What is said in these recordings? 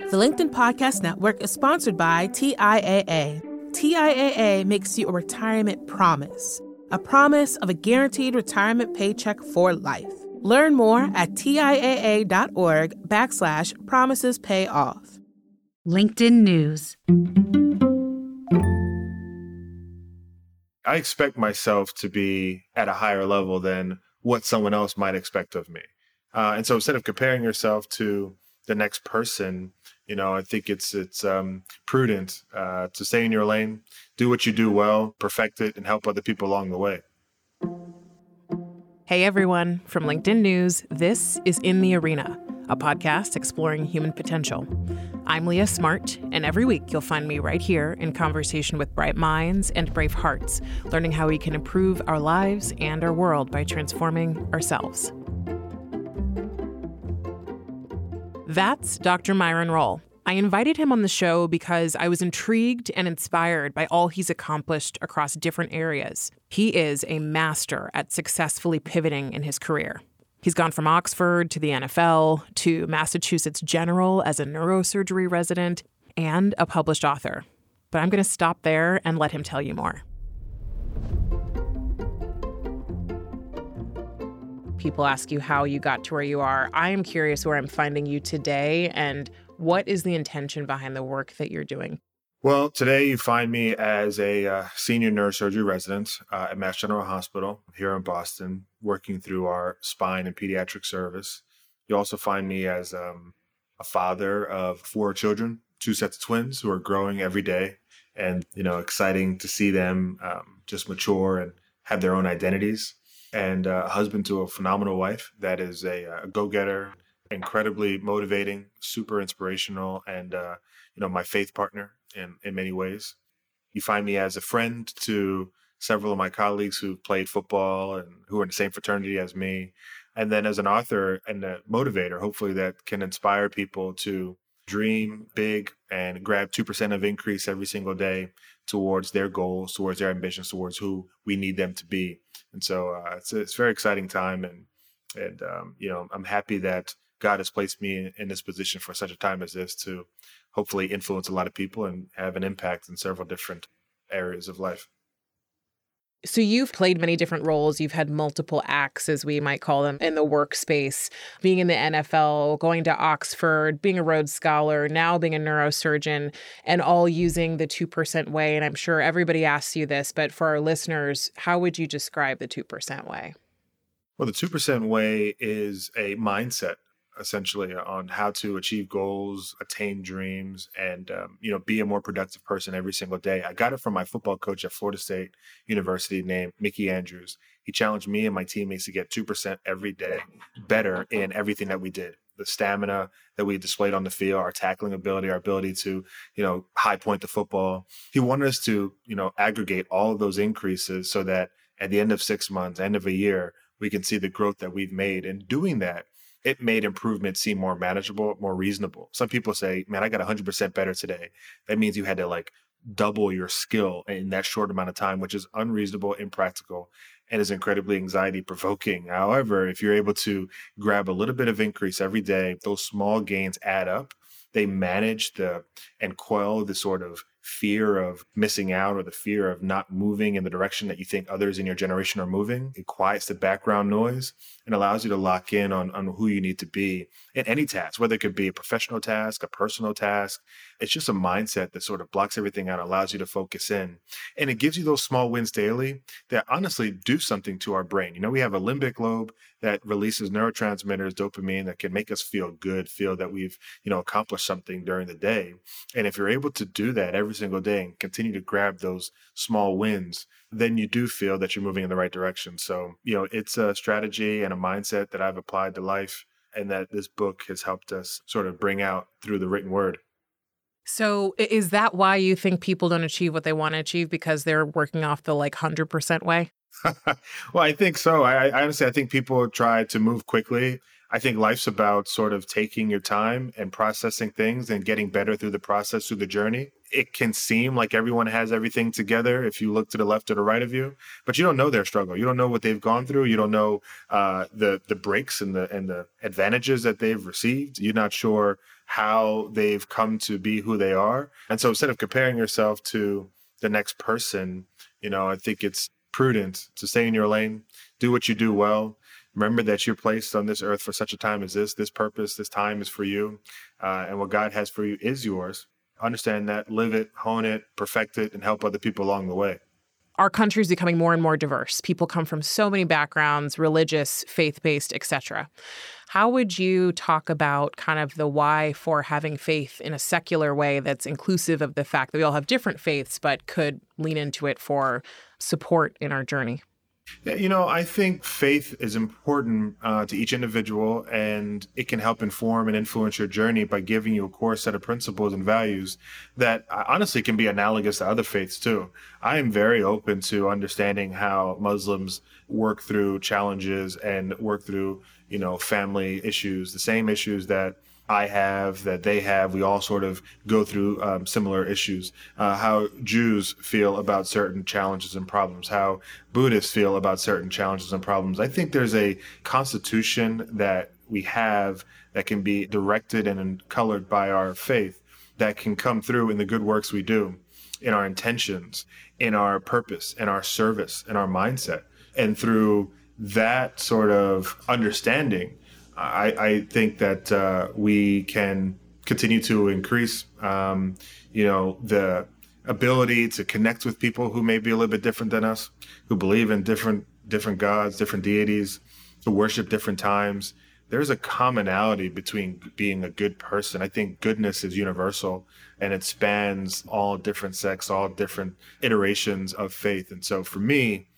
The LinkedIn Podcast Network is sponsored by TIAA. TIAA makes you a retirement promise, a promise of a guaranteed retirement paycheck for life. Learn more at TIAA.org backslash promises pay off. LinkedIn News. I expect myself to be at a higher level than what someone else might expect of me. Uh, and so instead of comparing yourself to the next person, you know, I think it's it's um, prudent uh, to stay in your lane, do what you do well, perfect it, and help other people along the way. Hey everyone, from LinkedIn News, this is In the Arena, a podcast exploring human potential. I'm Leah Smart, and every week you'll find me right here in conversation with bright minds and brave hearts, learning how we can improve our lives and our world by transforming ourselves. That's Dr. Myron Rolle. I invited him on the show because I was intrigued and inspired by all he's accomplished across different areas. He is a master at successfully pivoting in his career. He's gone from Oxford to the NFL to Massachusetts General as a neurosurgery resident and a published author. But I'm going to stop there and let him tell you more. People ask you how you got to where you are. I am curious where I'm finding you today and what is the intention behind the work that you're doing? Well, today you find me as a uh, senior neurosurgery resident uh, at Mass General Hospital here in Boston, working through our spine and pediatric service. You also find me as um, a father of four children, two sets of twins who are growing every day, and you know, exciting to see them um, just mature and have their own identities. And uh, a husband to a phenomenal wife that is a, a go-getter, incredibly motivating, super inspirational, and uh, you know, my faith partner in, in many ways. You find me as a friend to several of my colleagues who played football and who are in the same fraternity as me. And then as an author and a motivator, hopefully that can inspire people to dream big and grab 2% of increase every single day towards their goals, towards their ambitions, towards who we need them to be. And so uh, it's, a, it's a very exciting time. And, and um, you know, I'm happy that God has placed me in, in this position for such a time as this to hopefully influence a lot of people and have an impact in several different areas of life. So you've played many different roles. You've had multiple acts, as we might call them, in the workspace, being in the NFL, going to Oxford, being a Rhodes Scholar, now being a neurosurgeon, and all using the 2% way. And I'm sure everybody asks you this, but for our listeners, how would you describe the 2% way? Well, the 2% way is a mindset essentially on how to achieve goals, attain dreams, and um, you know be a more productive person every single day. I got it from my football coach at Florida State University named Mickey Andrews. He challenged me and my teammates to get two percent every day better in everything that we did. The stamina that we displayed on the field, our tackling ability, our ability to, you know, high point the football. He wanted us to, you know, aggregate all of those increases so that at the end of six months, end of a year, we can see the growth that we've made. And doing that, it made improvement seem more manageable, more reasonable. Some people say, man, I got 100% better today. That means you had to like double your skill in that short amount of time, which is unreasonable, impractical, and is incredibly anxiety provoking. However, if you're able to grab a little bit of increase every day, those small gains add up. They manage the and quell the sort of fear of missing out or the fear of not moving in the direction that you think others in your generation are moving. It quiets the background noise and allows you to lock in on, on who you need to be in any task, whether it could be a professional task, a personal task. It's just a mindset that sort of blocks everything out, allows you to focus in. And it gives you those small wins daily that honestly do something to our brain. You know, we have a limbic lobe that releases neurotransmitters, dopamine that can make us feel good, feel that we've, you know, accomplished something during the day. And if you're able to do that every single day and continue to grab those small wins, then you do feel that you're moving in the right direction. So, you know, it's a strategy and a mindset that I've applied to life and that this book has helped us sort of bring out through the written word. So, is that why you think people don't achieve what they want to achieve because they're working off the like 100% way? well, I think so. I, I honestly, I think people try to move quickly. I think life's about sort of taking your time and processing things and getting better through the process, through the journey. It can seem like everyone has everything together if you look to the left or the right of you, but you don't know their struggle. You don't know what they've gone through. You don't know uh, the the breaks and the and the advantages that they've received. You're not sure how they've come to be who they are. And so instead of comparing yourself to the next person, you know, I think it's prudent to stay in your lane, do what you do well, remember that you're placed on this earth for such a time as this. This purpose, this time is for you. Uh, and what God has for you is yours. Understand that, live it, hone it, perfect it, and help other people along the way. Our country is becoming more and more diverse. People come from so many backgrounds, religious, faith-based, etc. How would you talk about kind of the why for having faith in a secular way that's inclusive of the fact that we all have different faiths but could lean into it for support in our journey? You know, I think faith is important uh, to each individual, and it can help inform and influence your journey by giving you a core set of principles and values that uh, honestly can be analogous to other faiths too. I am very open to understanding how Muslims work through challenges and work through, you know, family issues, the same issues that I have, that they have. We all sort of go through um, similar issues. Uh, how Jews feel about certain challenges and problems, how Buddhists feel about certain challenges and problems. I think there's a constitution that we have that can be directed and colored by our faith that can come through in the good works we do, in our intentions, in our purpose, in our service, in our mindset. And through that sort of understanding, I, I think that uh, we can continue to increase, um, you know, the ability to connect with people who may be a little bit different than us, who believe in different different gods, different deities, who worship different times. There's a commonality between being a good person. I think goodness is universal and it spans all different sects, all different iterations of faith. And so for me,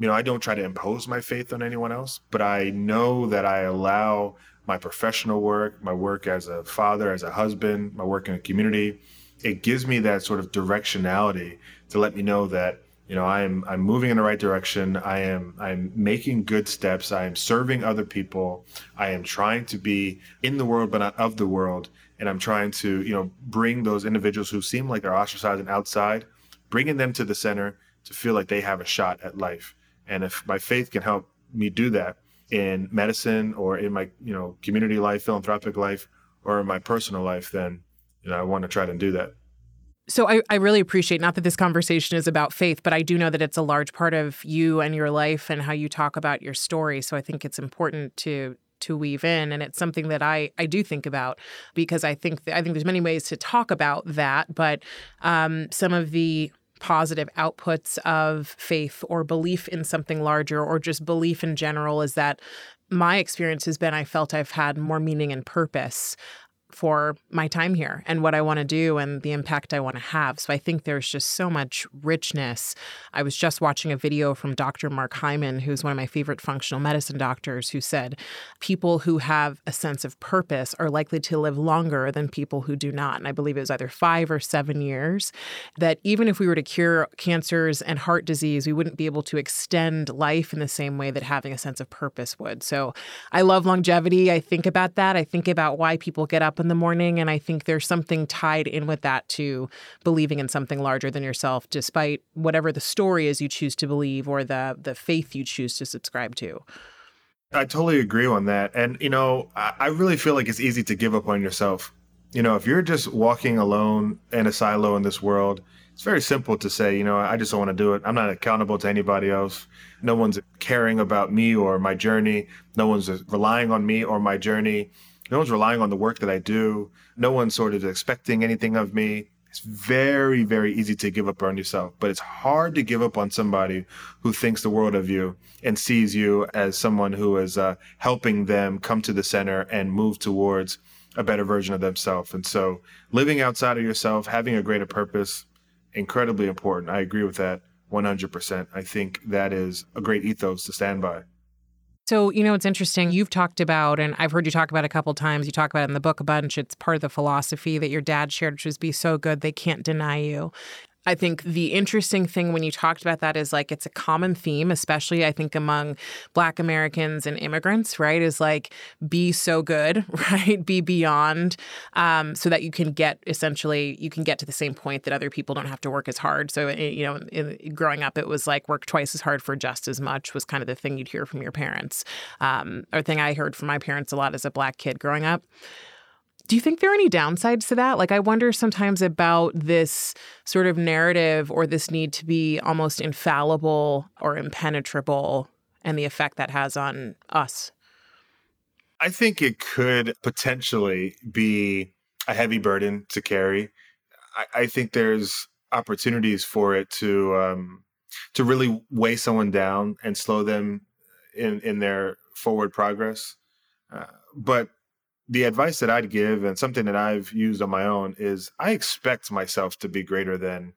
you know, I don't try to impose my faith on anyone else, but I know that I allow my professional work, my work as a father, as a husband, my work in a community, it gives me that sort of directionality to let me know that you know i'm i'm moving in the right direction. I am i'm making good steps. I am serving other people. I am trying to be in the world but not of the world. And i'm trying to you know bring those individuals who seem like they're ostracized and outside bringing them to the center to feel like they have a shot at life and if my faith can help me do that in medicine or in my, you know, community life, philanthropic life, or in my personal life, then, you know, I want to try to do that. So I, I really appreciate not that this conversation is about faith, but I do know that it's a large part of you and your life and how you talk about your story. So I think it's important to to weave in and it's something that I I do think about because I think th- I think there's many ways to talk about that but um, some of the positive outputs of faith or belief in something larger or just belief in general is that my experience has been I felt I've had more meaning and purpose for my time here and what I want to do and the impact I want to have. So I think there's just so much richness. I was just watching a video from Dr. Mark Hyman, who's one of my favorite functional medicine doctors, who said people who have a sense of purpose are likely to live longer than people who do not. And I believe it was either five or seven years. That even if we were to cure cancers and heart disease, we wouldn't be able to extend life in the same way that having a sense of purpose would. So I love longevity. I think about that. I think about why people get up in the morning. And I think there's something tied in with that to believing in something larger than yourself, despite whatever the story is you choose to believe or the the faith you choose to subscribe to. I totally agree on that. And, you know, I, I really feel like it's easy to give up on yourself. You know, if you're just walking alone in a silo in this world, it's very simple to say, you know, I just don't want to do it. I'm not accountable to anybody else. No one's caring about me or my journey. No one's relying on me or my journey. No one's relying on the work that I do. No one's sort of expecting anything of me. It's very, very easy to give up on yourself, but it's hard to give up on somebody who thinks the world of you and sees you as someone who is uh, helping them come to the center and move towards a better version of themselves. And so living outside of yourself, having a greater purpose, incredibly important. I agree with that 100%. I think that is a great ethos to stand by. So, you know, it's interesting. Mm-hmm. You've talked about, and I've heard you talk about a couple times. You talk about it in the book a bunch. It's part of the philosophy that your dad shared, which was be so good they can't deny you. I think the interesting thing when you talked about that is like it's a common theme, especially I think among Black Americans and immigrants, right? Is like be so good, right? Be beyond, um, so that you can get essentially you can get to the same point that other people don't have to work as hard. So eh, you know, in, growing up, it was like work twice as hard for just as much was kind of the thing you'd hear from your parents, um, or thing I heard from my parents a lot as a Black kid growing up. Do you think there are any downsides to that? Like, I wonder sometimes about this sort of narrative or this need to be almost infallible or impenetrable and the effect that has on us. I think it could potentially be a heavy burden to carry. I, I think there's opportunities for it to um, to really weigh someone down and slow them in in their forward progress. Uh, but the advice that I'd give and something that I've used on my own is I expect myself to be greater than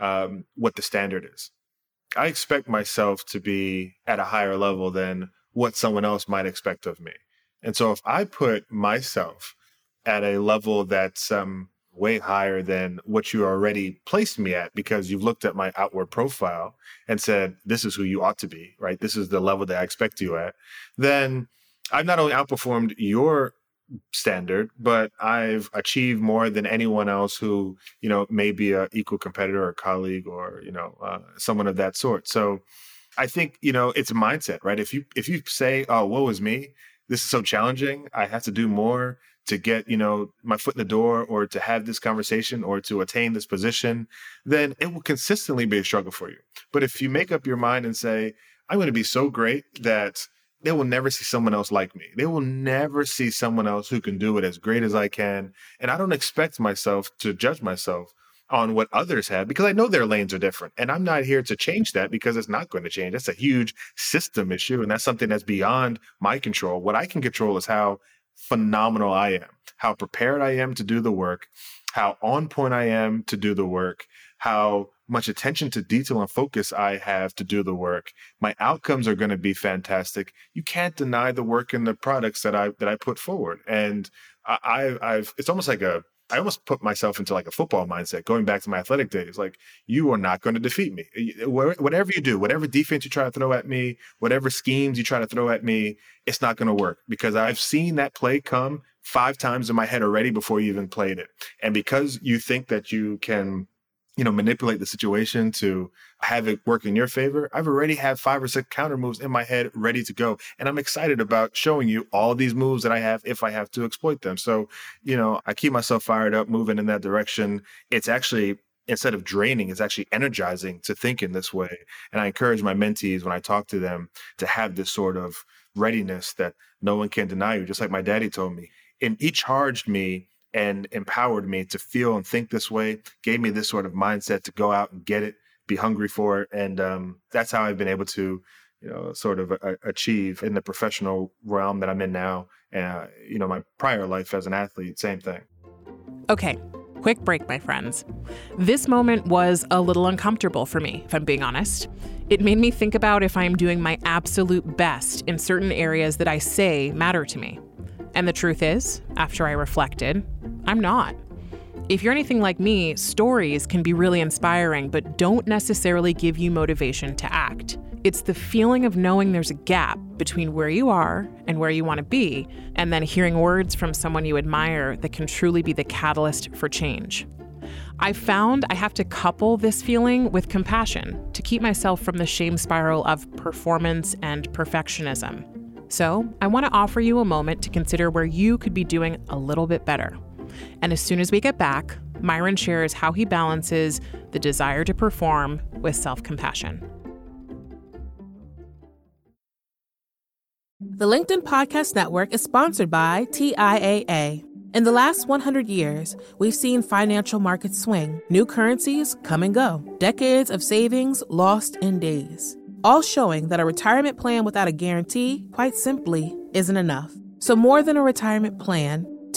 um, what the standard is. I expect myself to be at a higher level than what someone else might expect of me. And so if I put myself at a level that's um, way higher than what you already placed me at because you've looked at my outward profile and said, this is who you ought to be, right? This is the level that I expect you at, then I've not only outperformed your standard, but I've achieved more than anyone else who, you know, may be a equal competitor or colleague or, you know, uh, someone of that sort. So I think, you know, it's a mindset, right? If you, if you say, oh, woe is me, this is so challenging. I have to do more to get, you know, my foot in the door or to have this conversation or to attain this position, then it will consistently be a struggle for you. But if you make up your mind and say, I'm going to be so great that they will never see someone else like me. They will never see someone else who can do it as great as I can. And I don't expect myself to judge myself on what others have because I know their lanes are different. And I'm not here to change that because it's not going to change. That's a huge system issue. And that's something that's beyond my control. What I can control is how phenomenal I am, how prepared I am to do the work, how on point I am to do the work, how much attention to detail and focus I have to do the work, my outcomes are going to be fantastic. You can't deny the work and the products that I that I put forward. And I, I've it's almost like a I almost put myself into like a football mindset, going back to my athletic days. Like, you are not going to defeat me. Whatever you do, whatever defense you try to throw at me, whatever schemes you try to throw at me, it's not going to work because I've seen that play come five times in my head already before you even played it. And because you think that you can you know, manipulate the situation to have it work in your favor, I've already had five or six counter moves in my head ready to go. And I'm excited about showing you all these moves that I have if I have to exploit them. So, you know, I keep myself fired up, moving in that direction. It's actually instead of draining, it's actually energizing to think in this way. And I encourage my mentees when I talk to them to have this sort of readiness that no one can deny you, just like my daddy told me. And he charged me and empowered me to feel and think this way, gave me this sort of mindset to go out and get it, be hungry for it. And um, that's how I've been able to, you know, sort of uh, achieve in the professional realm that I'm in now. And, uh, you know, my prior life as an athlete, same thing. Okay. Quick break, my friends. This moment was a little uncomfortable for me, if I'm being honest. It made me think about if I'm doing my absolute best in certain areas that I say matter to me. And the truth is, after I reflected, I'm not. If you're anything like me, stories can be really inspiring, but don't necessarily give you motivation to act. It's the feeling of knowing there's a gap between where you are and where you want to be, and then hearing words from someone you admire that can truly be the catalyst for change. I found I have to couple this feeling with compassion to keep myself from the shame spiral of performance and perfectionism. So, I want to offer you a moment to consider where you could be doing a little bit better. And as soon as we get back, Myron shares how he balances the desire to perform with self compassion. The LinkedIn Podcast Network is sponsored by TIAA. In the last 100 years, we've seen financial markets swing, new currencies come and go, decades of savings lost in days all showing that a retirement plan without a guarantee, quite simply, isn't enough. So, more than a retirement plan,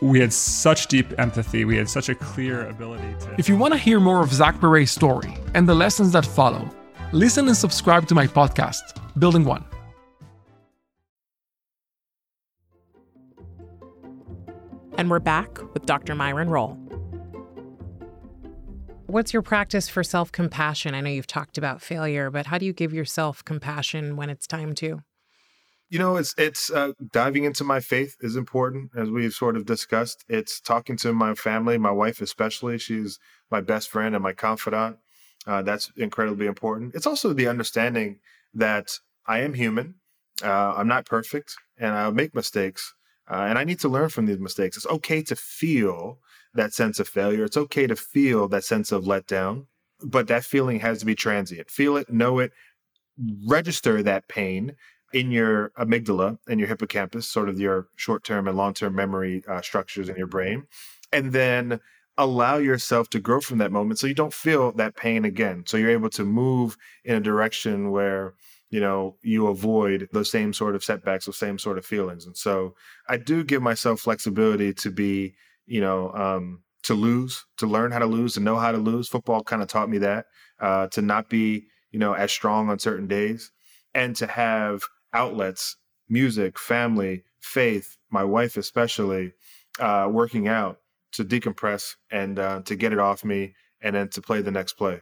we had such deep empathy. We had such a clear ability to. If you want to hear more of Zach Perret's story and the lessons that follow, listen and subscribe to my podcast, Building One. And we're back with Dr. Myron Rolle. What's your practice for self compassion? I know you've talked about failure, but how do you give yourself compassion when it's time to? You know it's it's uh, diving into my faith is important as we've sort of discussed. It's talking to my family my wife especially she's my best friend and my confidant uh, that's incredibly important. It's also the understanding that i am human uh, i'm not perfect and i'll make mistakes uh, and i need to learn from these mistakes. It's okay to feel that sense of failure. It's okay to feel that sense of letdown but that feeling has to be transient. Feel it know it register that pain in your amygdala and your hippocampus, sort of your short term and long term memory uh, structures in your brain, and then allow yourself to grow from that moment so you don't feel that pain again. So you're able to move in a direction where you know you avoid those same sort of setbacks those same sort of feelings and so i do give myself flexibility to be you know um, to lose to learn how to lose to know how to lose football kind of taught me that uh, to not be you know as strong on certain days and to have outlets music, family, faith, my wife especially, uh, working out to decompress and uh, to get it off me and then to play the next play.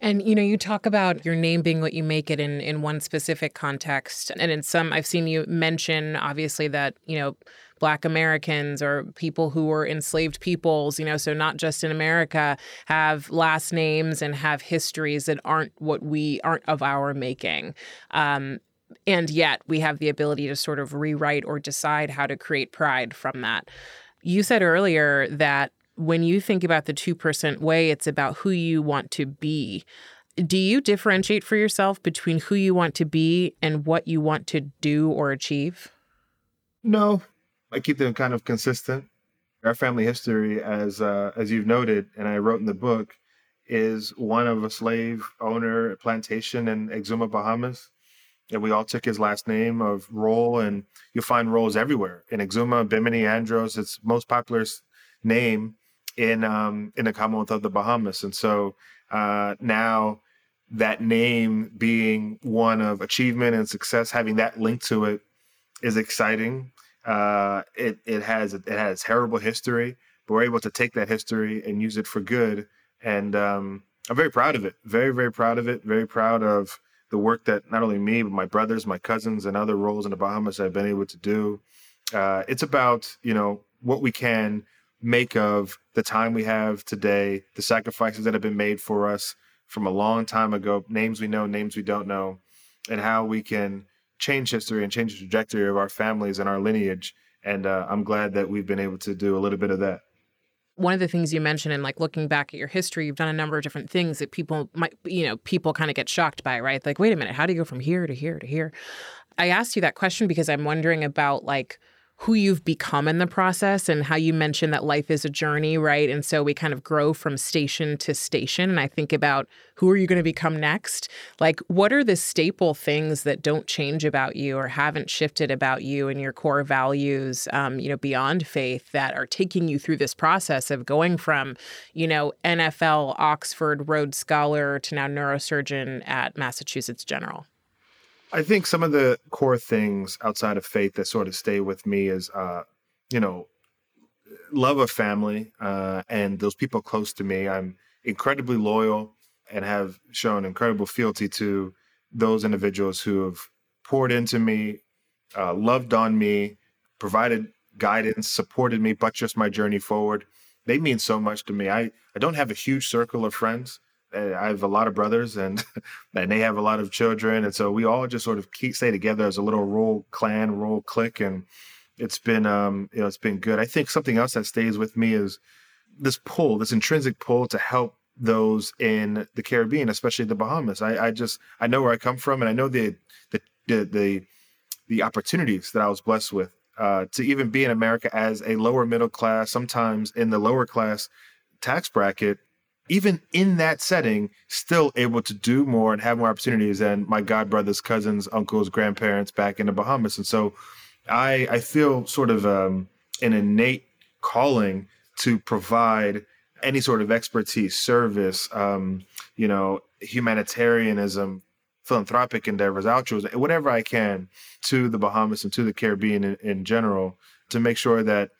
And you know, you talk about your name being what you make it in in one specific context, and in some, I've seen you mention obviously that you know, Black Americans or people who were enslaved peoples, you know, so not just in America, have last names and have histories that aren't what we aren't of our making. Um, and yet we have the ability to sort of rewrite or decide how to create pride from that. You said earlier that when you think about the 2% way, it's about who you want to be. Do you differentiate for yourself between who you want to be and what you want to do or achieve? No, I keep them kind of consistent. Our family history, as uh, as you've noted, and I wrote in the book, is one of a slave owner plantation in Exuma, Bahamas and we all took his last name of Rolle, and you'll find Rolles everywhere in Exuma, Bimini, Andros. It's most popular name in um, in the Commonwealth of the Bahamas, and so uh, now that name being one of achievement and success, having that link to it is exciting. Uh, it it has it has terrible history, but we're able to take that history and use it for good, and um, I'm very proud of it. Very very proud of it. Very proud of the work that not only me but my brothers, my cousins, and other Rolles in the Bahamas have been able to do. Uh, it's about you know what we can make of the time we have today, the sacrifices that have been made for us from a long time ago, names we know, names we don't know, and how we can change history and change the trajectory of our families and our lineage. And uh, I'm glad that we've been able to do a little bit of that one of the things you mentioned and like looking back at your history you've done a number of different things that people might you know people kind of get shocked by right? Like wait a minute how do you go from here to here to here? I asked you that question because i'm wondering about like who you've become in the process and how you mentioned that life is a journey, right? And so we kind of grow from station to station. And I think about who are you going to become next? Like, what are the staple things that don't change about you or haven't shifted about you and your core values, um, you know, beyond faith that are taking you through this process of going from, you know, NFL, Oxford, Rhodes Scholar to now neurosurgeon at Massachusetts General? I think some of the core things outside of faith that sort of stay with me is, uh, you know, love of family uh, and those people close to me. I'm incredibly loyal and have shown incredible fealty to those individuals who have poured into me, uh, loved on me, provided guidance, supported me, buttressed my journey forward. They mean so much to me. I, I don't have a huge circle of friends. I have a lot of brothers and and they have a lot of children. And so we all just sort of keep stay together as a little rural clan, rural clique. And it's been um, you know, it's been good. I think something else that stays with me is this pull, this intrinsic pull to help those in the Caribbean, especially the Bahamas. I, I just I know where I come from and I know the the the the, the opportunities that I was blessed with uh, to even be in America as a lower middle class, sometimes in the lower class tax bracket, even in that setting, still able to do more and have more opportunities than my godbrothers, cousins, uncles, grandparents back in the Bahamas. And so I I feel sort of um, an innate calling to provide any sort of expertise, service, um, you know, humanitarianism, philanthropic endeavors, altruism, whatever I can to the Bahamas and to the Caribbean in, in general to make sure that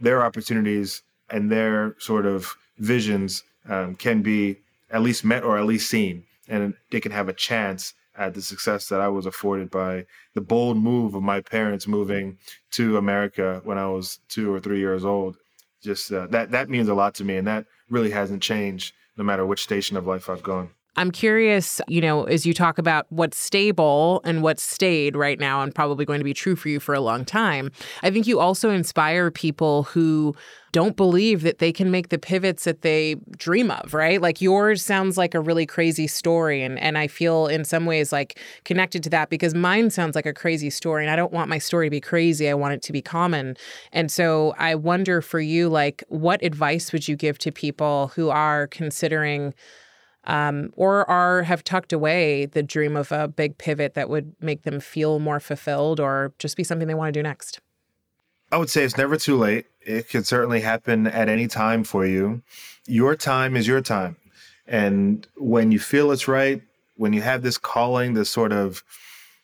their opportunities and their sort of visions um, can be at least met or at least seen, and they can have a chance at the success that I was afforded by the bold move of my parents moving to America when I was two or three years old. Just uh, that that means a lot to me, and that really hasn't changed no matter which station of life I've gone. I'm curious, you know, as you talk about what's stable and what's stayed right now and probably going to be true for you for a long time. I think you also inspire people who don't believe that they can make the pivots that they dream of, right? Like yours sounds like a really crazy story and and I feel in some ways like connected to that because mine sounds like a crazy story and I don't want my story to be crazy. I want it to be common. And so I wonder for you like what advice would you give to people who are considering um, or are have tucked away the dream of a big pivot that would make them feel more fulfilled or just be something they want to do next? I would say it's never too late. It could certainly happen at any time for you. Your time is your time. And when you feel it's right, when you have this calling, this sort of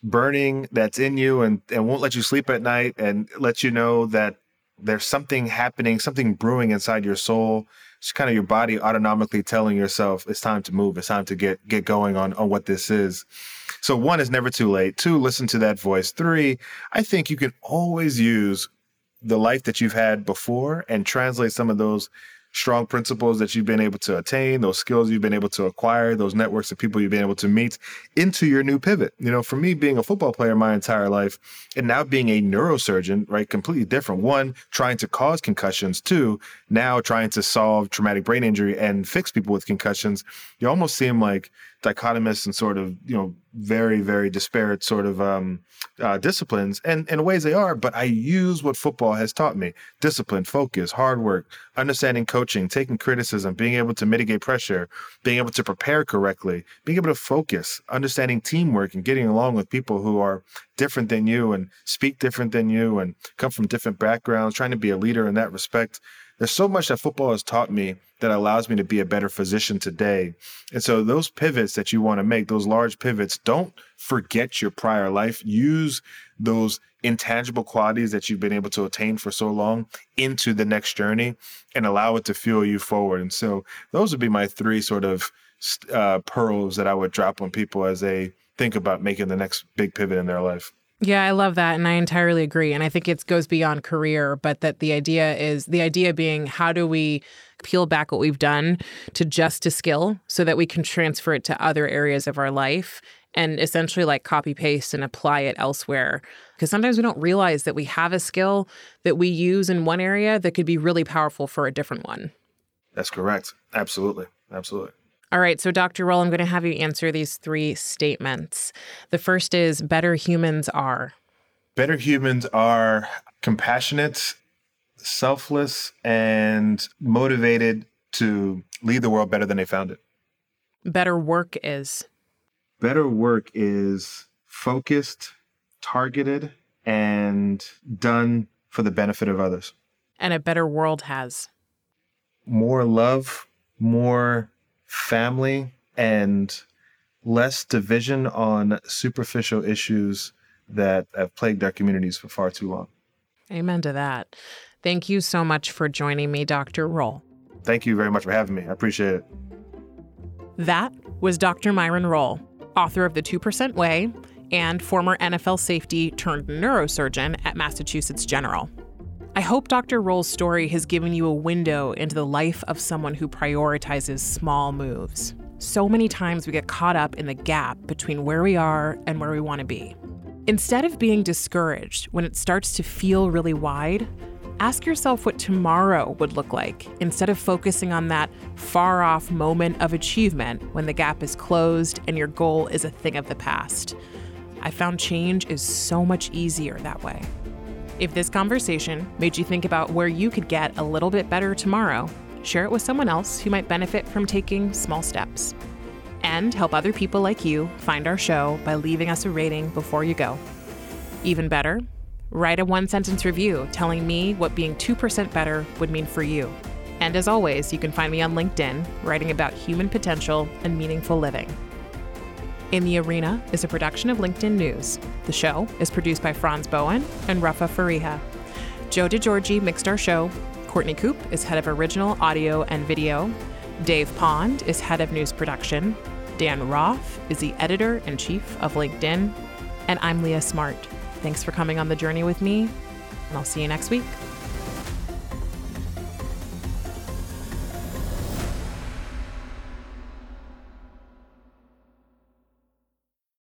burning that's in you and, and won't let you sleep at night and let you know that there's something happening, something brewing inside your soul it's kind of your body autonomically telling yourself it's time to move. It's time to get get going on on what this is. So one is never too late. Two, listen to that voice. Three, I think you can always use the life that you've had before and translate some of those strong principles that you've been able to attain, those skills you've been able to acquire, those networks of people you've been able to meet into your new pivot. You know, for me, being a football player my entire life and now being a neurosurgeon, right, completely different. One, trying to cause concussions. Two, now trying to solve traumatic brain injury and fix people with concussions. You almost seem like dichotomous and sort of, you know, very, very disparate sort of um, uh, disciplines. And in ways they are, but I use what football has taught me discipline, focus, hard work, understanding coaching, taking criticism, being able to mitigate pressure, being able to prepare correctly, being able to focus, understanding teamwork and getting along with people who are different than you and speak different than you and come from different backgrounds, trying to be a leader in that respect. There's so much that football has taught me that allows me to be a better physician today. And so those pivots that you want to make, those large pivots, don't forget your prior life. Use those intangible qualities that you've been able to attain for so long into the next journey and allow it to fuel you forward. And so those would be my three sort of uh, pearls that I would drop on people as they think about making the next big pivot in their life. Yeah, I love that. And I entirely agree. And I think it goes beyond career, but that the idea is the idea being how do we peel back what we've done to just a skill so that we can transfer it to other areas of our life and essentially like copy paste and apply it elsewhere. Because sometimes we don't realize that we have a skill that we use in one area that could be really powerful for a different one. That's correct. Absolutely. Absolutely. All right, so Dr. Rolle, I'm going to have you answer these three statements. The first is better humans are. Better humans are compassionate, selfless, and motivated to lead the world better than they found it. Better work is. Better work is focused, targeted, and done for the benefit of others. And a better world has. More love, more family and less division on superficial issues that have plagued our communities for far too long. Amen to that. Thank you so much for joining me, Dr. Rolle. Thank you very much for having me. I appreciate it. That was Dr. Myron Rolle, author of The 2% Way and former NFL safety turned neurosurgeon at Massachusetts General. I hope Dr. Rolle's story has given you a window into the life of someone who prioritizes small moves. So many times we get caught up in the gap between where we are and where we want to be. Instead of being discouraged when it starts to feel really wide, ask yourself what tomorrow would look like instead of focusing on that far off moment of achievement when the gap is closed and your goal is a thing of the past. I found change is so much easier that way. If this conversation made you think about where you could get a little bit better tomorrow, share it with someone else who might benefit from taking small steps. And help other people like you find our show by leaving us a rating before you go. Even better, write a one sentence review telling me what being 2% better would mean for you. And as always, you can find me on LinkedIn writing about human potential and meaningful living. In the Arena is a production of LinkedIn News. The show is produced by Franz Bowen and Rafa Fariha. Joe DeGiorgi mixed our show. Courtney Coop is head of original audio and video. Dave Pond is head of news production. Dan Roth is the editor in chief of LinkedIn. And I'm Leah Smart. Thanks for coming on the journey with me, and I'll see you next week.